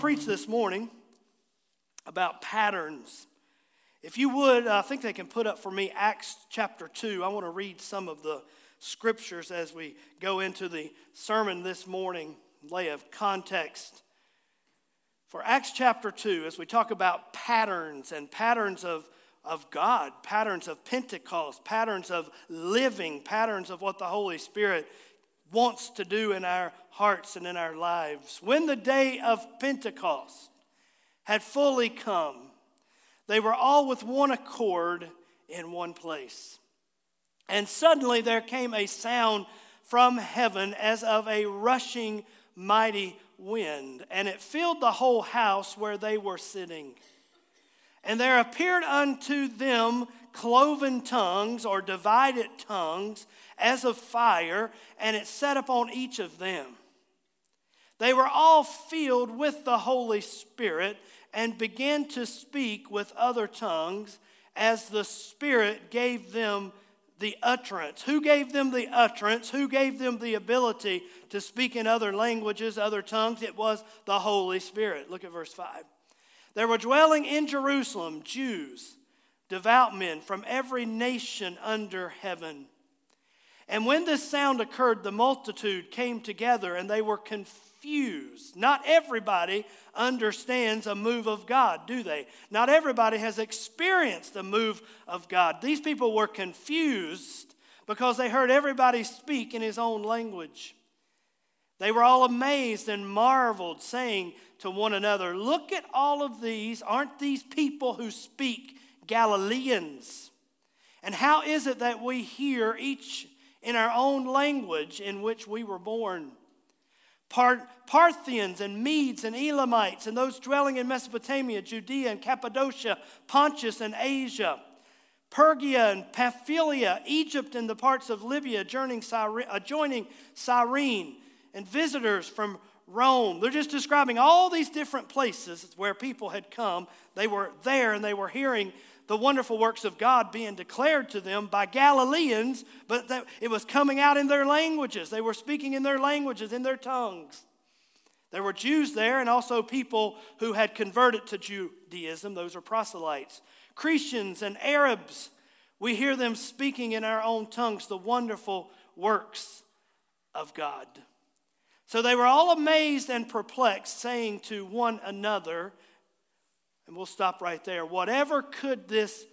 preach this morning about patterns. If you would, I think they can put up for me Acts chapter 2. I want to read some of the scriptures as we go into the sermon this morning, lay of context. For Acts chapter 2, as we talk about patterns and patterns of, of God, patterns of Pentecost, patterns of living, patterns of what the Holy Spirit wants to do in our hearts and in our lives. When the day of Pentecost had fully come, they were all with one accord in one place. And suddenly there came a sound from heaven as of a rushing mighty wind, and it filled the whole house where they were sitting. And there appeared unto them cloven tongues or divided tongues as of fire, and it set upon each of them. They were all filled with the Holy Spirit and began to speak with other tongues as the Spirit gave them the utterance. Who gave them the utterance? Who gave them the ability to speak in other languages, other tongues? It was the Holy Spirit. Look at verse 5. There were dwelling in Jerusalem Jews, devout men from every nation under heaven. And when this sound occurred, the multitude came together and they were confused. Not everybody understands a move of God, do they? Not everybody has experienced a move of God. These people were confused because they heard everybody speak in his own language. They were all amazed and marveled, saying to one another, Look at all of these. Aren't these people who speak Galileans? And how is it that we hear each in our own language in which we were born. Parthians and Medes and Elamites and those dwelling in Mesopotamia, Judea and Cappadocia, Pontus and Asia, Phrygia and Pamphylia, Egypt and the parts of Libya adjoining Cyrene, and visitors from Rome. They're just describing all these different places where people had come. They were there and they were hearing the wonderful works of God being declared to them by Galileans, but that it was coming out in their languages. They were speaking in their languages, in their tongues. There were Jews there and also people who had converted to Judaism. Those are proselytes. Cretans and Arabs, we hear them speaking in our own tongues the wonderful works of God. So they were all amazed and perplexed, saying to one another, and we'll stop right there. Whatever could this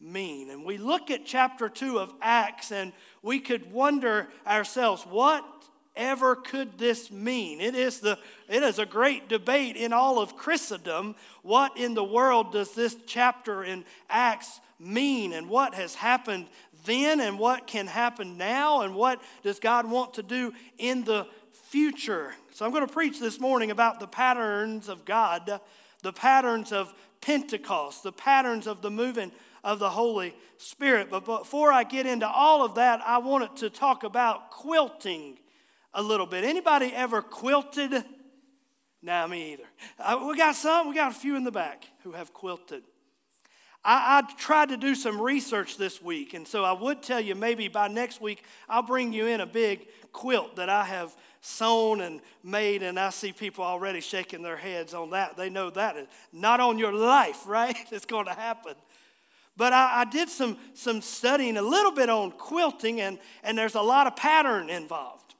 mean? And we look at chapter 2 of Acts and we could wonder ourselves, whatever could this mean? It is, the, it is a great debate in all of Christendom. What in the world does this chapter in Acts mean? And what has happened then and what can happen now? And what does God want to do in the future? So I'm going to preach this morning about the patterns of God the patterns of Pentecost, the patterns of the moving of the Holy Spirit. But before I get into all of that, I wanted to talk about quilting a little bit. Anybody ever quilted? Nah, me either. Uh, we got some, we got a few in the back who have quilted. I, I, tried to do some research this week, and so I would tell you maybe by next week I'll bring you in a big quilt that I have sewn and made, and I see people already shaking their heads on that. They know that is not on your life, right? It's going to happen. But I, I, did some, some studying a little bit on quilting, and, and there's a lot of pattern involved.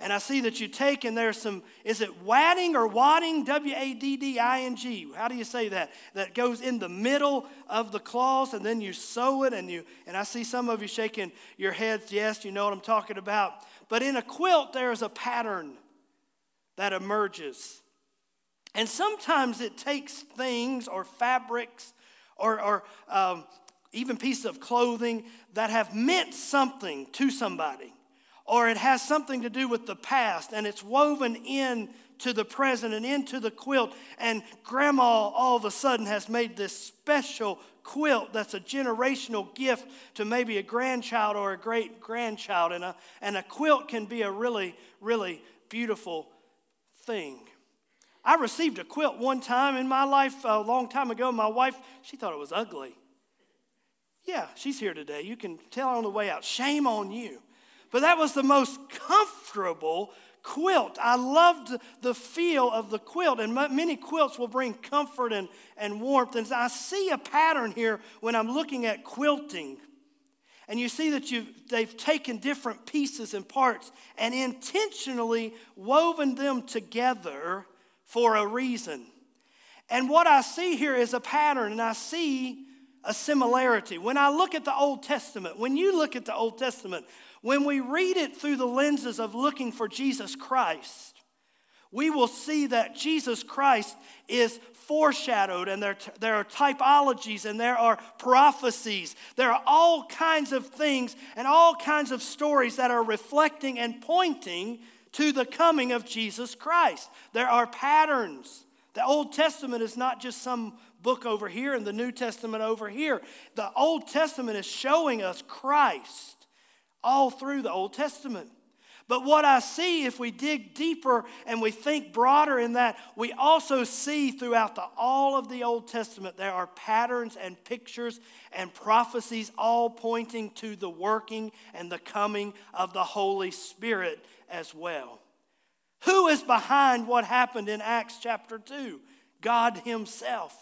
And I see that you take, and there's some, is it wadding or wadding? W A D D I N G. How do you say that? That goes in the middle of the cloth, and then you sew it, and you, and I see some of you shaking your heads. Yes, you know what I'm talking about. But in a quilt, there's a pattern that emerges. And sometimes it takes things or fabrics or, or um, even pieces of clothing that have meant something to somebody, or it has something to do with the past, and it's woven in to the present and into the quilt. And grandma all of a sudden has made this special quilt that's a generational gift to maybe a grandchild or a great grandchild. And a, and a quilt can be a really, really beautiful thing. I received a quilt one time in my life a long time ago. My wife, she thought it was ugly. Yeah, she's here today. You can tell on the way out. Shame on you. But that was the most comfortable quilt. I loved the feel of the quilt, and many quilts will bring comfort and, and warmth. And I see a pattern here when I'm looking at quilting. And you see that they've taken different pieces and parts and intentionally woven them together for a reason. And what I see here is a pattern, and I see a similarity. When I look at the Old Testament, when you look at the Old Testament, when we read it through the lenses of looking for Jesus Christ, we will see that Jesus Christ is foreshadowed, and there, there are typologies and there are prophecies. There are all kinds of things and all kinds of stories that are reflecting and pointing to the coming of Jesus Christ. There are patterns. The Old Testament is not just some book over here and the New Testament over here. The Old Testament is showing us Christ all through the Old Testament. But what I see, if we dig deeper and we think broader in that, we also see throughout the, all of the Old Testament there are patterns and pictures and prophecies all pointing to the working and the coming of the Holy Spirit as well. Who is behind what happened in Acts chapter 2? God Himself.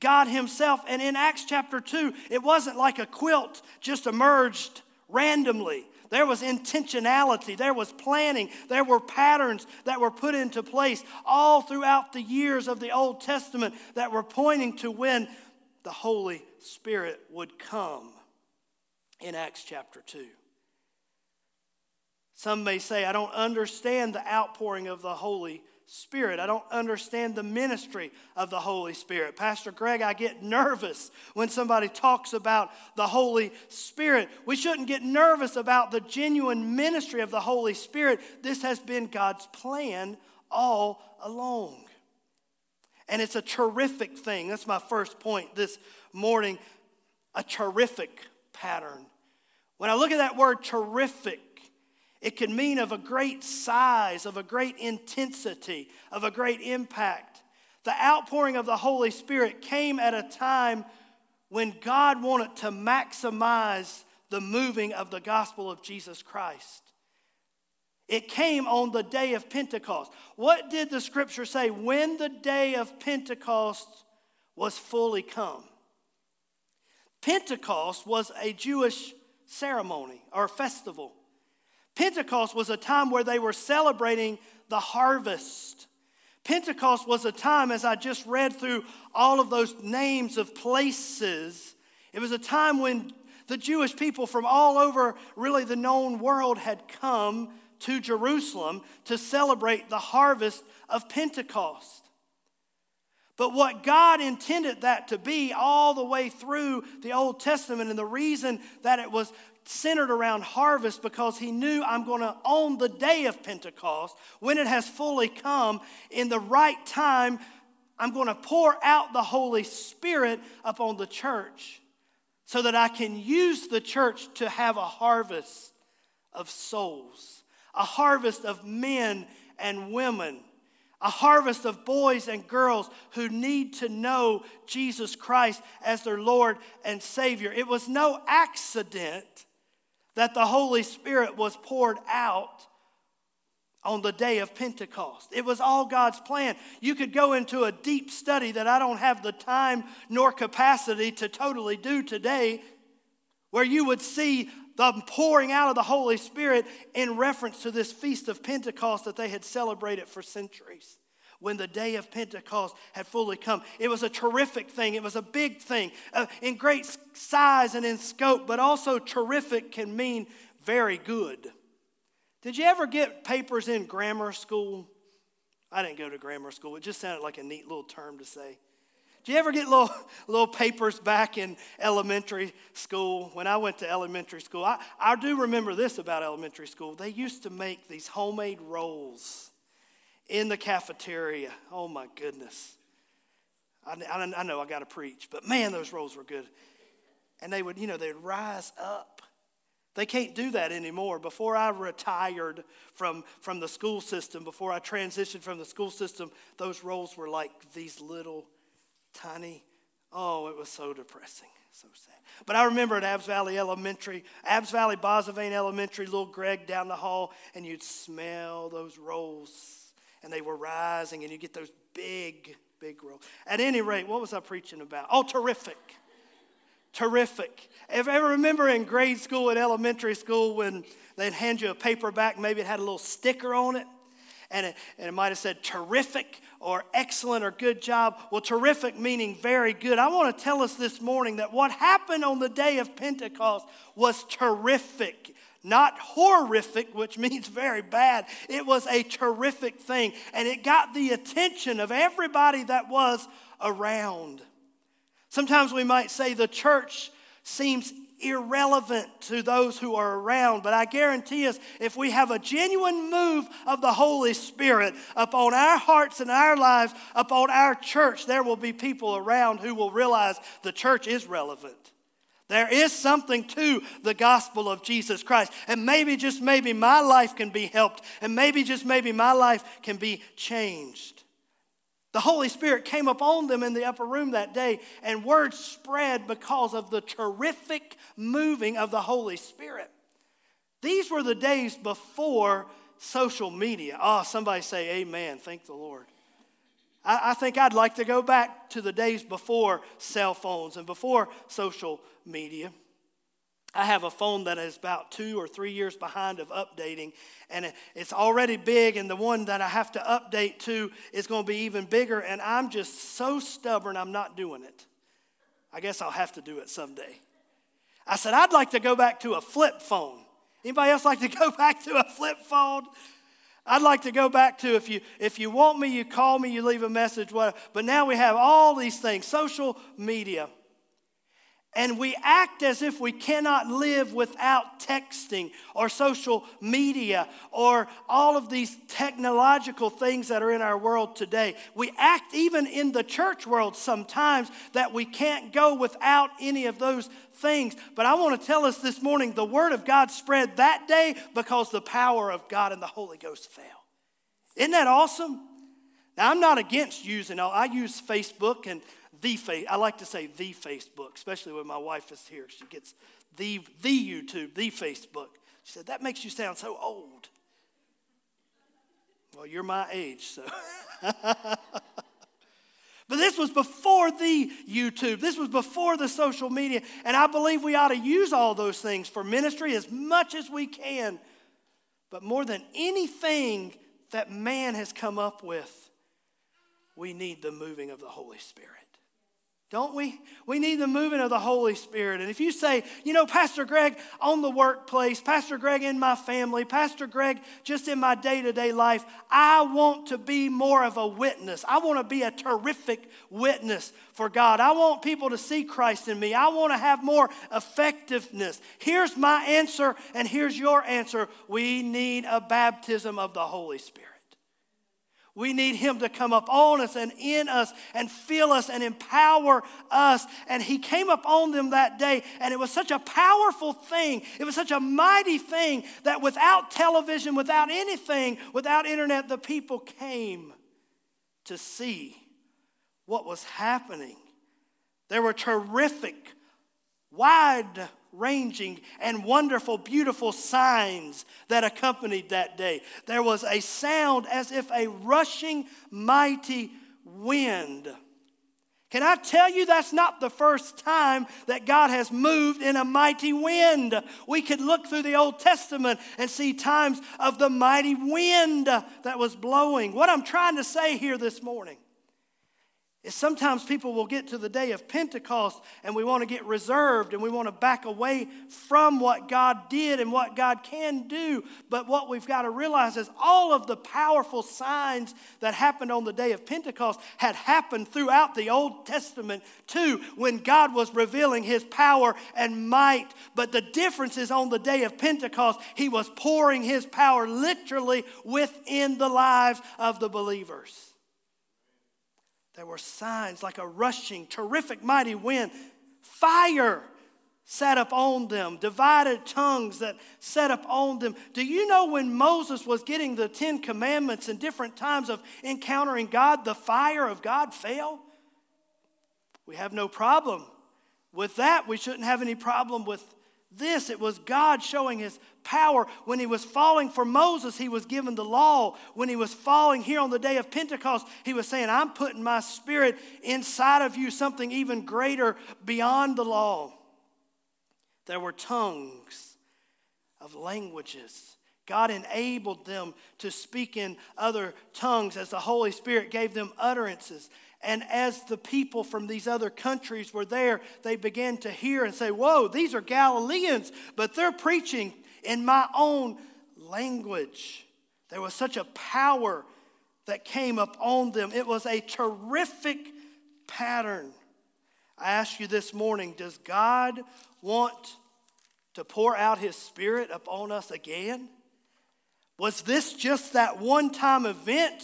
God Himself. And in Acts chapter 2, it wasn't like a quilt just emerged randomly. There was intentionality, there was planning, there were patterns that were put into place all throughout the years of the Old Testament that were pointing to when the Holy Spirit would come in Acts chapter 2. Some may say, I don't understand the outpouring of the Holy Spirit. I don't understand the ministry of the Holy Spirit. Pastor Greg, I get nervous when somebody talks about the Holy Spirit. We shouldn't get nervous about the genuine ministry of the Holy Spirit. This has been God's plan all along. And it's a terrific thing. That's my first point this morning a terrific pattern. When I look at that word terrific, it can mean of a great size, of a great intensity, of a great impact. The outpouring of the Holy Spirit came at a time when God wanted to maximize the moving of the gospel of Jesus Christ. It came on the day of Pentecost. What did the scripture say when the day of Pentecost was fully come? Pentecost was a Jewish ceremony or festival. Pentecost was a time where they were celebrating the harvest. Pentecost was a time, as I just read through all of those names of places, it was a time when the Jewish people from all over, really the known world, had come to Jerusalem to celebrate the harvest of Pentecost. But what God intended that to be all the way through the Old Testament, and the reason that it was centered around harvest because he knew I'm going to, on the day of Pentecost, when it has fully come, in the right time, I'm going to pour out the Holy Spirit upon the church so that I can use the church to have a harvest of souls, a harvest of men and women, a harvest of boys and girls who need to know Jesus Christ as their Lord and Savior. It was no accident that the Holy Spirit was poured out on the day of Pentecost. It was all God's plan. You could go into a deep study that I don't have the time nor capacity to totally do today, where you would see the pouring out of the Holy Spirit in reference to this feast of Pentecost that they had celebrated for centuries when the day of Pentecost had fully come. It was a terrific thing, it was a big thing, uh, in great size and in scope, but also terrific can mean very good. Did you ever get papers in grammar school? I didn't go to grammar school, it just sounded like a neat little term to say. Did you ever get little, little papers back in elementary school? When I went to elementary school, I, I do remember this about elementary school. They used to make these homemade rolls in the cafeteria. Oh my goodness. I, I, I know I got to preach, but man, those rolls were good. And they would, you know, they'd rise up. They can't do that anymore. Before I retired from, from the school system, before I transitioned from the school system, those rolls were like these little tiny, oh, it was so depressing. So sad. But I remember at Abbs Valley Elementary, Abbs Valley Boissevain Elementary, little Greg down the hall, and you'd smell those rolls, and they were rising, and you get those big, big rolls. At any rate, what was I preaching about? Oh, terrific. Terrific. If ever remember in grade school, in elementary school, when they'd hand you a paperback, maybe it had a little sticker on it? and it, and it might have said terrific or excellent or good job. Well, terrific meaning very good. I want to tell us this morning that what happened on the day of Pentecost was terrific. Not horrific, which means very bad. It was a terrific thing. And it got the attention of everybody that was around. Sometimes we might say the church seems irrelevant to those who are around. But I guarantee us, if we have a genuine move of the Holy Spirit upon our hearts and our lives, upon our church, there will be people around who will realize the church is relevant. There is something to the gospel of Jesus Christ. And maybe, just maybe, my life can be helped. And maybe, just maybe, my life can be changed. The Holy Spirit came upon them in the upper room that day, and word spread because of the terrific moving of the Holy Spirit. These were the days before social media. Oh, somebody say amen. Thank the Lord. I, I think I'd like to go back to the days before cell phones and before social media. I have a phone that is about two or three years behind of updating, and it's already big, and the one that I have to update to is going to be even bigger, and I'm just so stubborn I'm not doing it. I guess I'll have to do it someday. I said, I'd like to go back to a flip phone. Anybody else like to go back to a flip phone? I'd like to go back to if you if you want me, you call me, you leave a message, whatever. But now we have all these things, social media and we act as if we cannot live without texting or social media or all of these technological things that are in our world today. We act even in the church world sometimes that we can't go without any of those things. But I want to tell us this morning the Word of God spread that day because the power of God and the Holy Ghost fell. Isn't that awesome? Now, I'm not against using, I use Facebook and the face. I like to say the Facebook, especially when my wife is here. She gets the the YouTube, the Facebook. She said that makes you sound so old. Well, you're my age, so. but this was before the YouTube. This was before the social media. And I believe we ought to use all those things for ministry as much as we can. But more than anything that man has come up with, we need the moving of the Holy Spirit. Don't we? We need the movement of the Holy Spirit. And if you say, you know, Pastor Greg on the workplace, Pastor Greg in my family, Pastor Greg just in my day to day life, I want to be more of a witness. I want to be a terrific witness for God. I want people to see Christ in me. I want to have more effectiveness. Here's my answer, and here's your answer. We need a baptism of the Holy Spirit. We need Him to come up on us and in us and fill us and empower us. And He came up on them that day, and it was such a powerful thing. It was such a mighty thing that without television, without anything, without internet, the people came to see what was happening. There were terrific, wide ranging and wonderful, beautiful signs that accompanied that day. There was a sound as if a rushing, mighty wind. Can I tell you that's not the first time that God has moved in a mighty wind? We could look through the Old Testament and see times of the mighty wind that was blowing. What I'm trying to say here this morning is sometimes people will get to the day of Pentecost and we want to get reserved and we want to back away from what God did and what God can do. But what we've got to realize is all of the powerful signs that happened on the day of Pentecost had happened throughout the Old Testament too, when God was revealing his power and might. But the difference is on the day of Pentecost, he was pouring his power literally within the lives of the believers. There were signs like a rushing, terrific, mighty wind. Fire sat up on them, divided tongues that sat up on them. Do you know when Moses was getting the Ten Commandments and different times of encountering God, the fire of God fell? We have no problem with that, we shouldn't have any problem with this. It was God showing his power. When he was falling for Moses, he was given the law. When he was falling here on the day of Pentecost, he was saying, I'm putting my spirit inside of you, something even greater beyond the law. There were tongues of languages. God enabled them to speak in other tongues as the Holy Spirit gave them utterances. And as the people from these other countries were there, they began to hear and say, Whoa, these are Galileans, but they're preaching in my own language. There was such a power that came up on them. It was a terrific pattern. I ask you this morning does God want to pour out his spirit upon us again? Was this just that one time event?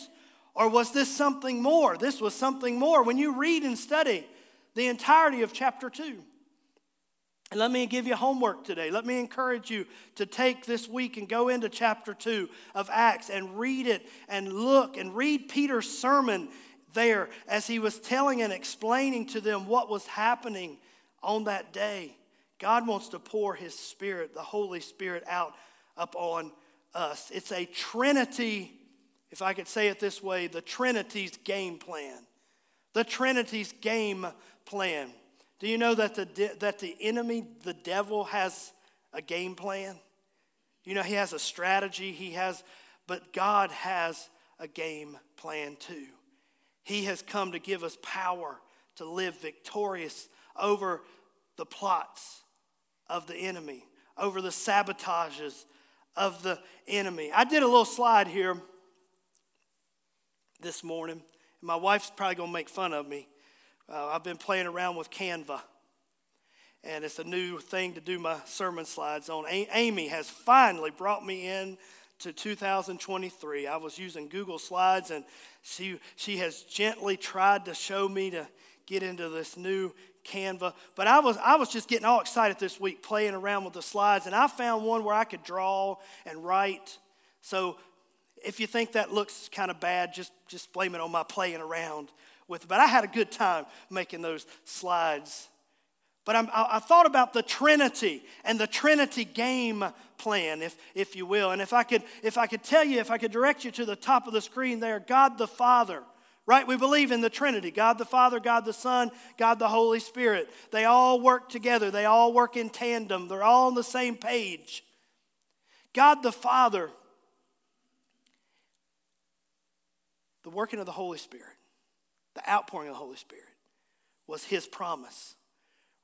Or was this something more? This was something more. When you read and study the entirety of chapter 2, let me give you homework today. Let me encourage you to take this week and go into chapter 2 of Acts and read it and look and read Peter's sermon there as he was telling and explaining to them what was happening on that day. God wants to pour his spirit, the Holy Spirit, out upon us. It's a Trinity if I could say it this way, the Trinity's game plan. The Trinity's game plan. Do you know that the, that the enemy, the devil, has a game plan? You know, he has a strategy, he has, but God has a game plan too. He has come to give us power to live victorious over the plots of the enemy, over the sabotages of the enemy. I did a little slide here this morning. My wife's probably going to make fun of me. Uh, I've been playing around with Canva, and it's a new thing to do my sermon slides on. A- Amy has finally brought me in to 2023. I was using Google Slides, and she, she has gently tried to show me to get into this new Canva. But I was, I was just getting all excited this week playing around with the slides, and I found one where I could draw and write. So if you think that looks kind of bad, just, just blame it on my playing around with it. But I had a good time making those slides. But I, I thought about the Trinity and the Trinity game plan, if, if you will. And if I, could, if I could tell you, if I could direct you to the top of the screen there, God the Father, right? We believe in the Trinity God the Father, God the Son, God the Holy Spirit. They all work together, they all work in tandem, they're all on the same page. God the Father the working of the Holy Spirit, the outpouring of the Holy Spirit, was his promise.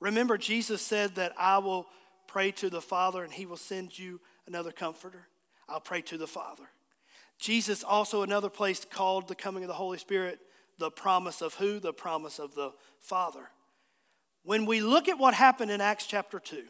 Remember, Jesus said that I will pray to the Father and he will send you another comforter. I'll pray to the Father. Jesus also, another place, called the coming of the Holy Spirit the promise of who? The promise of the Father. When we look at what happened in Acts chapter 2,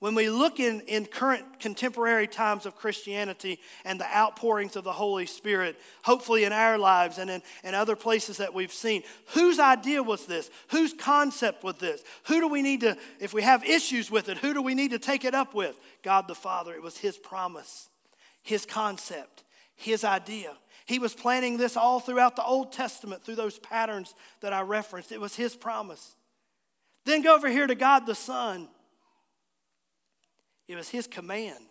when we look in, in current contemporary times of Christianity and the outpourings of the Holy Spirit, hopefully in our lives and in and other places that we've seen, whose idea was this? Whose concept was this? Who do we need to, if we have issues with it, who do we need to take it up with? God the Father. It was His promise, His concept, His idea. He was planning this all throughout the Old Testament through those patterns that I referenced. It was His promise. Then go over here to God the Son. It was his command.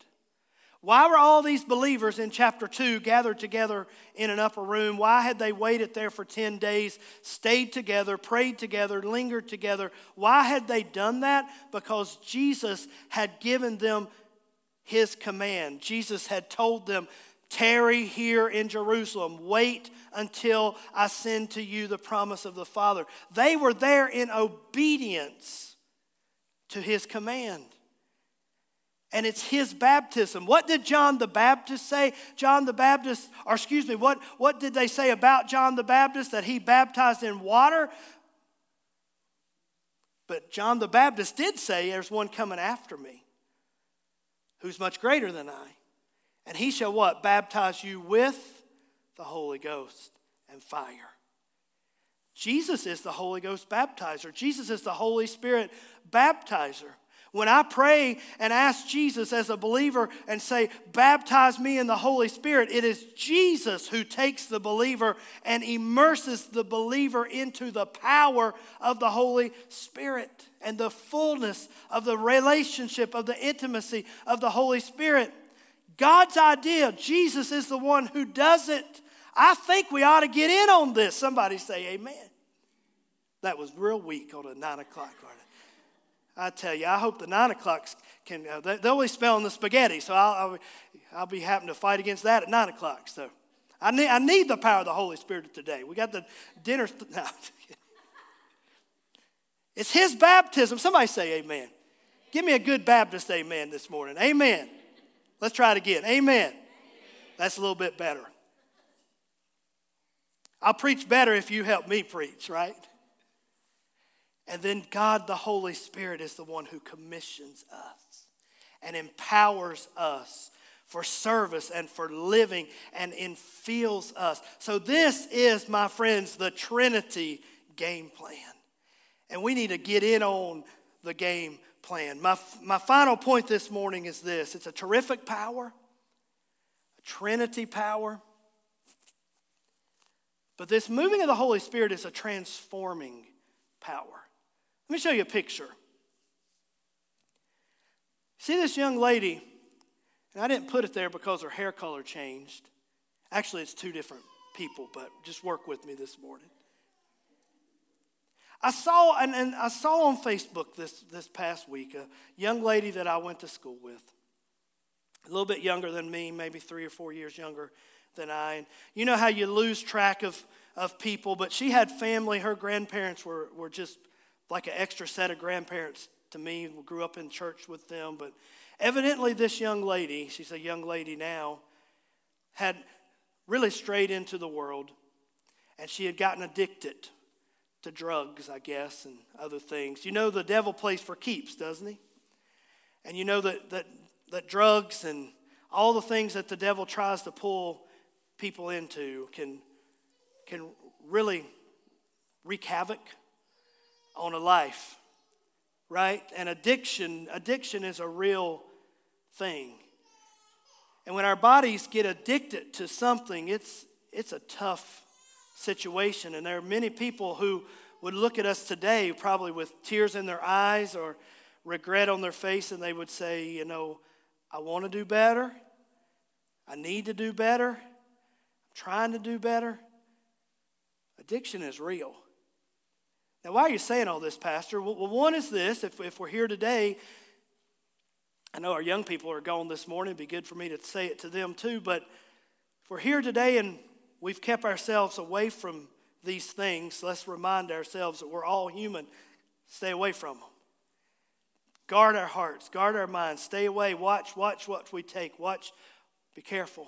Why were all these believers in chapter 2 gathered together in an upper room? Why had they waited there for 10 days, stayed together, prayed together, lingered together? Why had they done that? Because Jesus had given them his command. Jesus had told them, Tarry here in Jerusalem. Wait until I send to you the promise of the Father. They were there in obedience to his command and it's his baptism. What did John the Baptist say? John the Baptist, or excuse me, what, what did they say about John the Baptist? That he baptized in water? But John the Baptist did say, There's one coming after me who's much greater than I. And he shall what? Baptize you with the Holy Ghost and fire. Jesus is the Holy Ghost baptizer. Jesus is the Holy Spirit baptizer. When I pray and ask Jesus as a believer and say, Baptize me in the Holy Spirit, it is Jesus who takes the believer and immerses the believer into the power of the Holy Spirit and the fullness of the relationship, of the intimacy of the Holy Spirit. God's idea, Jesus is the one who does it. I think we ought to get in on this. Somebody say, Amen. That was real weak on a nine o'clock. I tell you, I hope the nine o'clocks can, uh, they, they're always spelling the spaghetti, so I'll, I'll, I'll be having to fight against that at nine o'clock. So I need, I need the power of the Holy Spirit today. We got the dinner. No, it's His baptism. Somebody say amen. Give me a good Baptist amen this morning. Amen. Let's try it again. Amen. That's a little bit better. I'll preach better if you help me preach, right? And then God, the Holy Spirit, is the one who commissions us and empowers us for service and for living and infills us. So, this is, my friends, the Trinity game plan. And we need to get in on the game plan. My, my final point this morning is this it's a terrific power, a Trinity power. But this moving of the Holy Spirit is a transforming power. Let me show you a picture. See this young lady, and I didn't put it there because her hair color changed. Actually, it's two different people, but just work with me this morning. I saw, and, and I saw on Facebook this, this past week a young lady that I went to school with, a little bit younger than me, maybe three or four years younger than I. And you know how you lose track of, of people, but she had family. Her grandparents were, were just like an extra set of grandparents to me. Grew up in church with them. But evidently, this young lady, she's a young lady now, had really strayed into the world and she had gotten addicted to drugs, I guess, and other things. You know, the devil plays for keeps, doesn't he? And you know that, that, that drugs and all the things that the devil tries to pull people into can, can really wreak havoc on a life, right? And addiction, addiction is a real thing. And when our bodies get addicted to something, it's, it's a tough situation. And there are many people who would look at us today, probably with tears in their eyes or regret on their face, and they would say, You know, I want to do better. I need to do better. I'm trying to do better. Addiction is real. Now, why are you saying all this, Pastor? Well, one is this if, if we're here today, I know our young people are gone this morning. It'd be good for me to say it to them too. But if we're here today and we've kept ourselves away from these things, let's remind ourselves that we're all human. Stay away from them. Guard our hearts, guard our minds, stay away, watch, watch what we take, watch, be careful.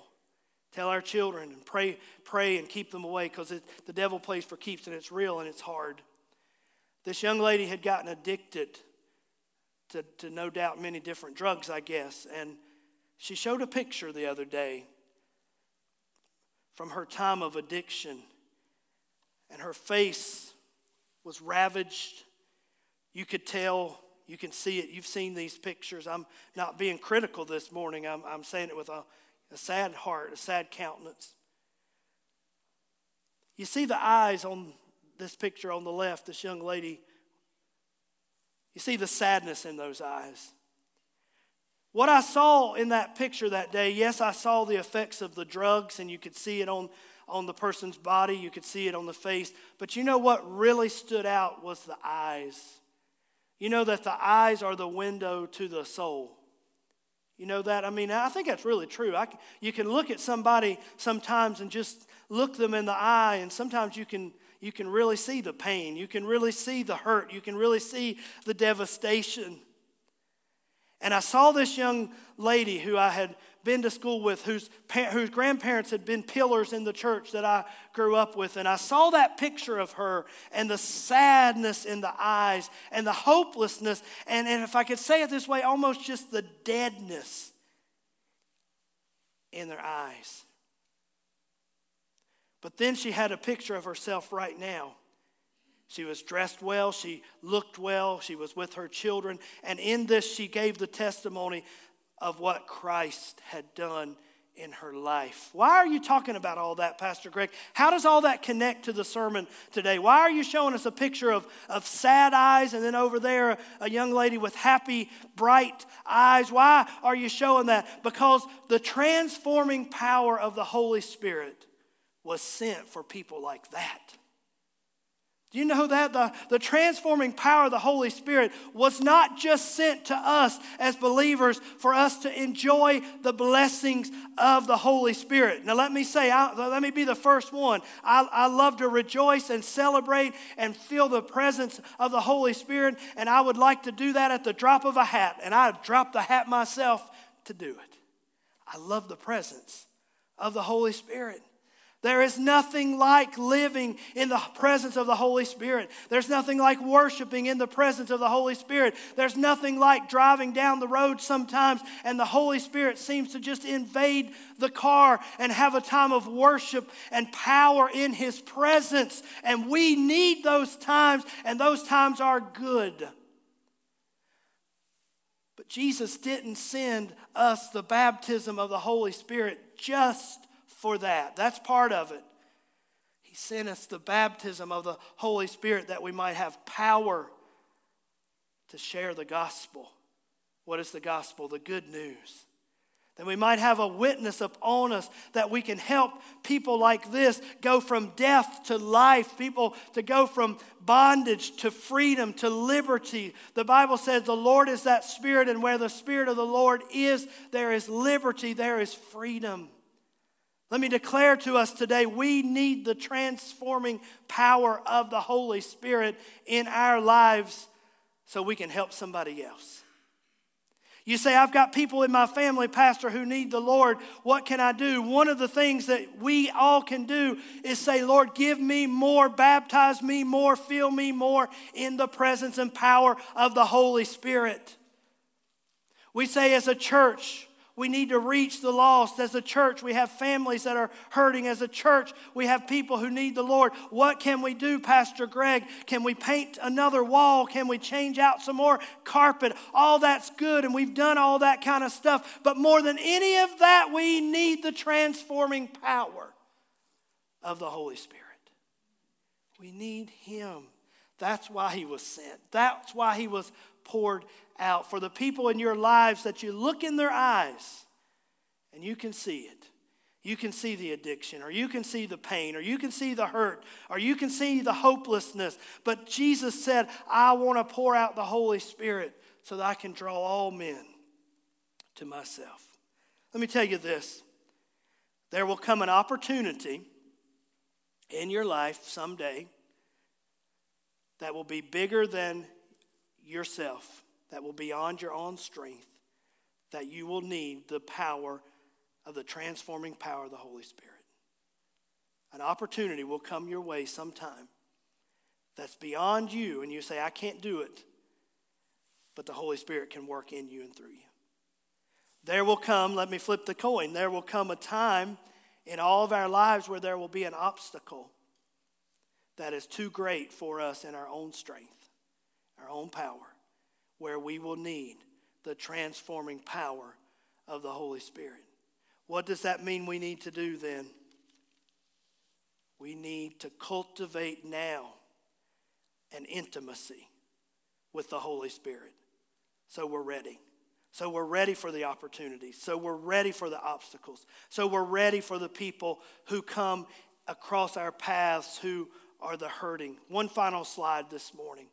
Tell our children and pray, pray and keep them away because the devil plays for keeps and it's real and it's hard. This young lady had gotten addicted to, to no doubt many different drugs, I guess. And she showed a picture the other day from her time of addiction. And her face was ravaged. You could tell, you can see it. You've seen these pictures. I'm not being critical this morning, I'm, I'm saying it with a, a sad heart, a sad countenance. You see the eyes on this picture on the left, this young lady, you see the sadness in those eyes. What I saw in that picture that day, yes, I saw the effects of the drugs, and you could see it on, on the person's body, you could see it on the face. But you know what really stood out was the eyes. You know that the eyes are the window to the soul. You know that? I mean, I think that's really true. I, you can look at somebody sometimes and just look them in the eye, and sometimes you can you can really see the pain. You can really see the hurt. You can really see the devastation. And I saw this young lady who I had been to school with, whose, whose grandparents had been pillars in the church that I grew up with. And I saw that picture of her and the sadness in the eyes and the hopelessness. And, and if I could say it this way, almost just the deadness in their eyes. But then she had a picture of herself right now. She was dressed well, she looked well, she was with her children, and in this she gave the testimony of what Christ had done in her life. Why are you talking about all that, Pastor Greg? How does all that connect to the sermon today? Why are you showing us a picture of, of sad eyes and then over there a young lady with happy, bright eyes? Why are you showing that? Because the transforming power of the Holy Spirit was sent for people like that. Do you know that? The, the transforming power of the Holy Spirit was not just sent to us as believers for us to enjoy the blessings of the Holy Spirit. Now, let me say, I, let me be the first one. I, I love to rejoice and celebrate and feel the presence of the Holy Spirit, and I would like to do that at the drop of a hat, and I'd drop the hat myself to do it. I love the presence of the Holy Spirit. There is nothing like living in the presence of the Holy Spirit. There's nothing like worshiping in the presence of the Holy Spirit. There's nothing like driving down the road sometimes and the Holy Spirit seems to just invade the car and have a time of worship and power in His presence. And we need those times, and those times are good. But Jesus didn't send us the baptism of the Holy Spirit just for that. That's part of it. He sent us the baptism of the Holy Spirit that we might have power to share the gospel. What is the gospel? The good news. That we might have a witness upon us that we can help people like this go from death to life, people to go from bondage to freedom to liberty. The Bible says the Lord is that Spirit, and where the Spirit of the Lord is, there is liberty, there is freedom. Let me declare to us today we need the transforming power of the Holy Spirit in our lives so we can help somebody else. You say, I've got people in my family, Pastor, who need the Lord. What can I do? One of the things that we all can do is say, Lord, give me more, baptize me more, fill me more in the presence and power of the Holy Spirit. We say, as a church, we need to reach the lost. As a church, we have families that are hurting. As a church, we have people who need the Lord. What can we do, Pastor Greg? Can we paint another wall? Can we change out some more carpet? All that's good, and we've done all that kind of stuff. But more than any of that, we need the transforming power of the Holy Spirit. We need Him. That's why He was sent, that's why He was poured out for the people in your lives that you look in their eyes and you can see it. You can see the addiction, or you can see the pain, or you can see the hurt, or you can see the hopelessness. But Jesus said, I want to pour out the Holy Spirit so that I can draw all men to myself. Let me tell you this there will come an opportunity in your life someday that will be bigger than yourself that will be beyond your own strength, that you will need the power of the transforming power of the Holy Spirit. An opportunity will come your way sometime that's beyond you, and you say, I can't do it, but the Holy Spirit can work in you and through you. There will come, let me flip the coin, there will come a time in all of our lives where there will be an obstacle that is too great for us in our own strength, our own power where we will need the transforming power of the Holy Spirit. What does that mean we need to do then? We need to cultivate now an intimacy with the Holy Spirit so we're ready. So we're ready for the opportunities. So we're ready for the obstacles. So we're ready for the people who come across our paths who are the hurting. One final slide this morning.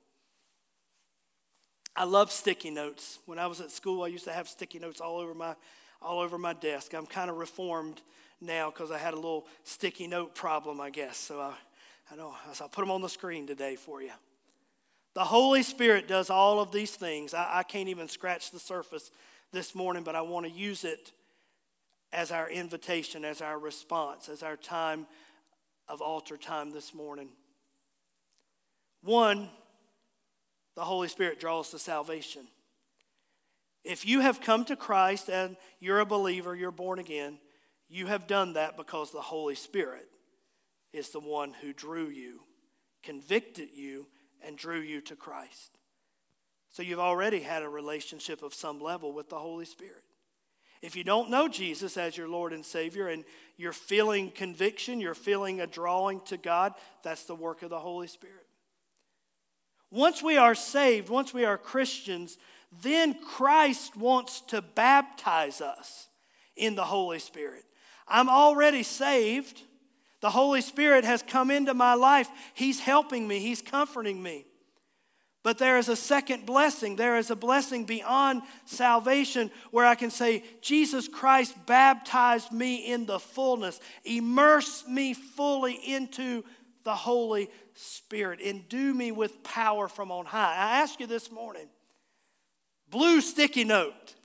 I love sticky notes. When I was at school, I used to have sticky notes all over my, all over my desk. I'm kind of reformed now because I had a little sticky note problem, I guess. So I, I know I'll put them on the screen today for you. The Holy Spirit does all of these things. I, I can't even scratch the surface this morning, but I want to use it as our invitation, as our response, as our time of altar time this morning. One, the Holy Spirit draws to salvation. If you have come to Christ and you're a believer, you're born again, you have done that because the Holy Spirit is the one who drew you convicted you, and drew you to Christ. So you've already had a relationship of some level with the Holy Spirit. If you don't know Jesus as your Lord and Savior and you're feeling conviction, you're feeling a drawing to God, that's the work of the Holy Spirit. Once we are saved, once we are Christians, then Christ wants to baptize us in the Holy Spirit. I'm already saved. The Holy Spirit has come into my life. He's helping me, He's comforting me. But there is a second blessing. There is a blessing beyond salvation where I can say, Jesus Christ baptized me in the fullness, immerse me fully into the Holy Spirit, endue me with power from on high. I ask you this morning blue sticky note.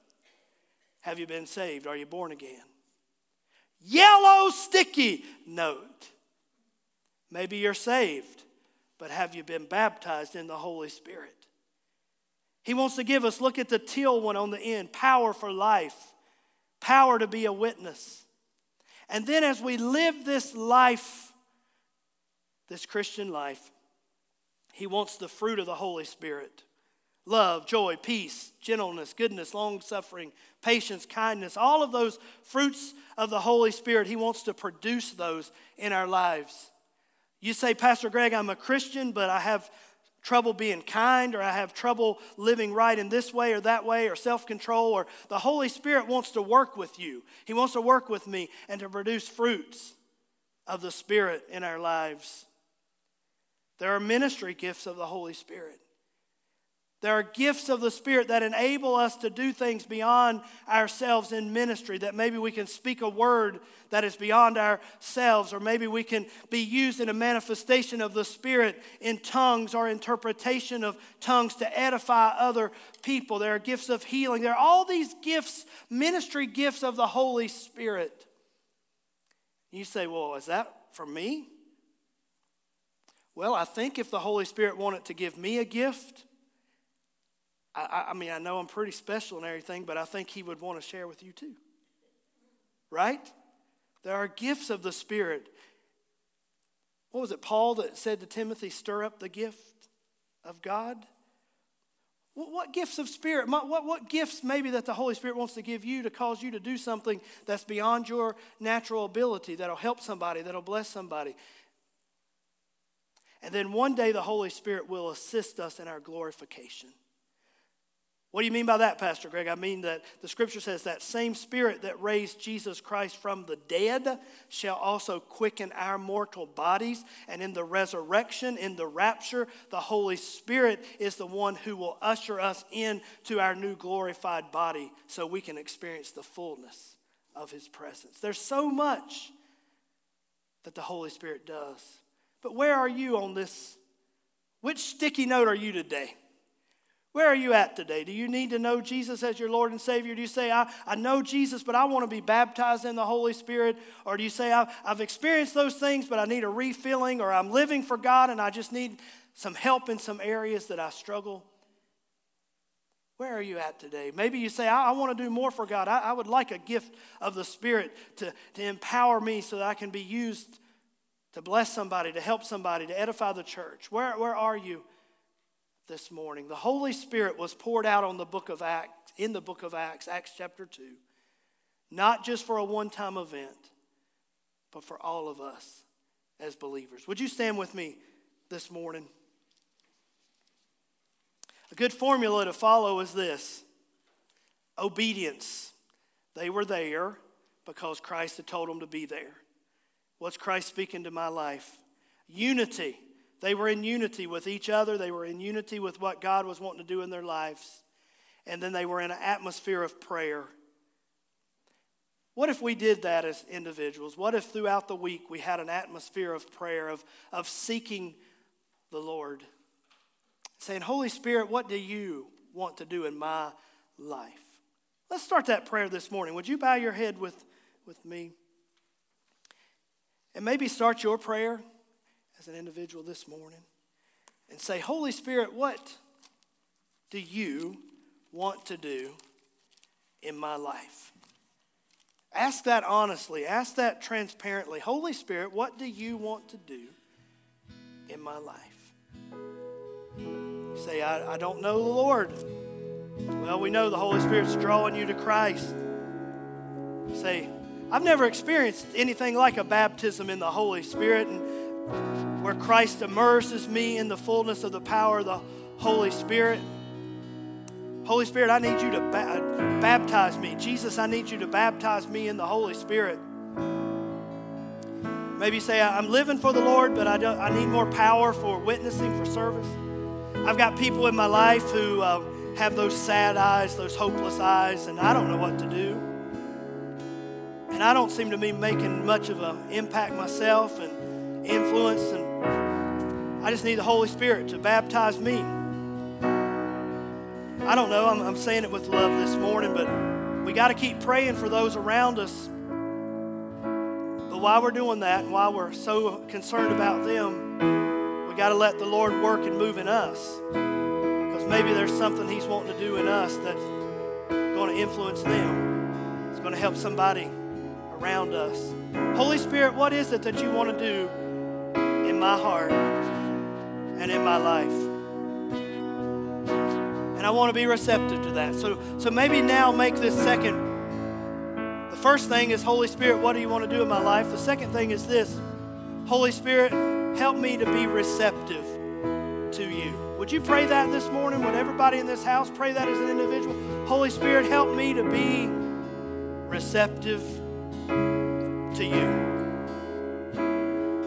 Have you been saved? Are you born again? Yellow sticky note. Maybe you're saved but have you been baptized in the Holy Spirit? He wants to give us, look at the teal one on the end power for life, power to be a witness. And then as we live this life, this Christian life, he wants the fruit of the Holy Spirit love, joy, peace, gentleness, goodness, long suffering, patience, kindness, all of those fruits of the Holy Spirit, He wants to produce those in our lives. You say, Pastor Greg, I'm a Christian, but I have trouble being kind, or I have trouble living right in this way or that way, or self control, or the Holy Spirit wants to work with you. He wants to work with me and to produce fruits of the Spirit in our lives. There are ministry gifts of the Holy Spirit. There are gifts of the Spirit that enable us to do things beyond ourselves in ministry, that maybe we can speak a word that is beyond ourselves, or maybe we can be used in a manifestation of the Spirit in tongues or interpretation of tongues to edify other people. There are gifts of healing. There are all these gifts, ministry gifts of the Holy Spirit. You say, well, is that for me? Well, I think if the Holy Spirit wanted to give me a gift, I, I mean, I know I'm pretty special and everything, but I think He would want to share with you too. Right? There are gifts of the Spirit. What was it, Paul, that said to Timothy, stir up the gift of God? What, gifts of Spirit, what gifts maybe that the Holy Spirit wants to give you to cause you to do something that's beyond your natural ability, that'll help somebody, that'll bless somebody? And then one day the Holy Spirit will assist us in our glorification. What do you mean by that, Pastor Greg? I mean that the scripture says that same spirit that raised Jesus Christ from the dead shall also quicken our mortal bodies. And in the resurrection, in the rapture, the Holy Spirit is the one who will usher us into our new glorified body so we can experience the fullness of his presence. There's so much that the Holy Spirit does. But where are you on this? Which sticky note are you today? Where are you at today? Do you need to know Jesus as your Lord and Savior? Do you say, I, I know Jesus, but I want to be baptized in the Holy Spirit? Or do you say, I've, I've experienced those things, but I need a refilling, or I'm living for God and I just need some help in some areas that I struggle? Where are you at today? Maybe you say, I, I want to do more for God. I, I would like a gift of the Spirit to, to empower me so that I can be used to bless somebody, to help somebody, to edify the church. Where, where are you? this morning. The Holy Spirit was poured out on the book of Acts, in the book of Acts, Acts chapter 2, not just for a one time event, but for all of us as believers. Would you stand with me this morning? A good formula to follow is this obedience. They were there because Christ had told them to be there. What's Christ speaking to my life? Unity. They were in unity with each other, they were in unity with what God was wanting to do in their lives. And then they were in an atmosphere of prayer. What if we did that as individuals? What if throughout the week we had an atmosphere of prayer, of, of seeking the Lord? Saying, Holy Spirit, what do you want to do in my life? Let's start that prayer this morning. Would you bow your head with, with me? And maybe start your prayer as an individual this morning and say, Holy Spirit, what do you want to do in my life? Ask that honestly, ask that transparently. Holy Spirit, what do you want to do in my life. Say, I, I don't know the Lord. Well, we know the Holy Spirit's drawing you to Christ. Say, I've never experienced anything like a baptism in the Holy Spirit and where Christ immerses me in the fullness of the power of the Holy Spirit. Holy Spirit, I need you to ba- baptize me. Jesus, I need you to baptize me in the Holy Spirit. Maybe say, I'm living for the Lord, but I, don't, I need more power for witnessing, for service. I've got people in my life who uh, have those sad eyes, those hopeless eyes, and I don't know what to do. And I don't seem to be making much of an impact myself and influence, and I just need the Holy Spirit to baptize me. I don't know, I'm, I'm saying it with love this morning, but we got to keep praying for those around us But while we're doing that and while we're so concerned about them, we got to let the Lord work and move in us. Because maybe there's something He's wanting to do in us that's going to influence them. It's going to help somebody around us. Holy Spirit, what is it that you want to do in my heart and in my life? And I want to be receptive to that. So, so maybe now make this second The first thing is, Holy Spirit, what do you want to do in my life? The second thing is this Holy Spirit, help me to be receptive to you. Would you pray that this morning? Would everybody in this house pray that as an individual? Holy Spirit, help me to be receptive to you.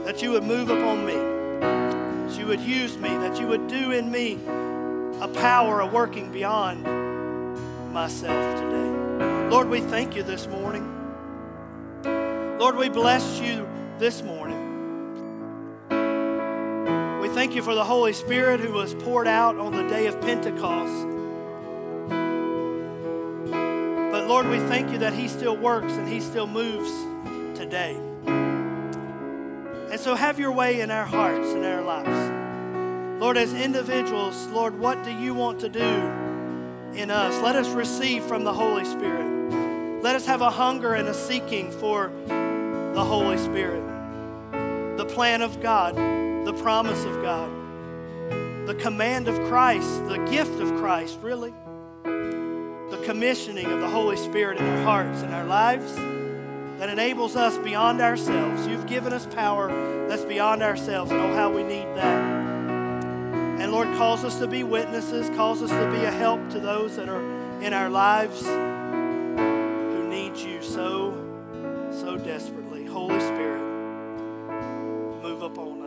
That you would move upon me, that you would use me, that you would do in me a power, a working beyond myself today. Lord, we thank you this morning. Lord, we bless you this morning. We thank you for the Holy Spirit who was poured out on the day of Pentecost. Lord, we thank you that He still works and He still moves today. And so have your way in our hearts and our lives. Lord, as individuals, Lord, what do you want to do in us? Let us receive from the Holy Spirit. Let us have a hunger and a seeking for the Holy Spirit, the plan of God, the promise of God, the command of Christ, the gift of Christ, really, the commissioning of the Holy Spirit in our hearts and our lives that enables us beyond ourselves. You've given us power that's beyond ourselves, and oh, how we need that. And Lord, calls us to be witnesses, calls us to be a help to those that are in our lives who need you so, so desperately. Holy Spirit, move upon us.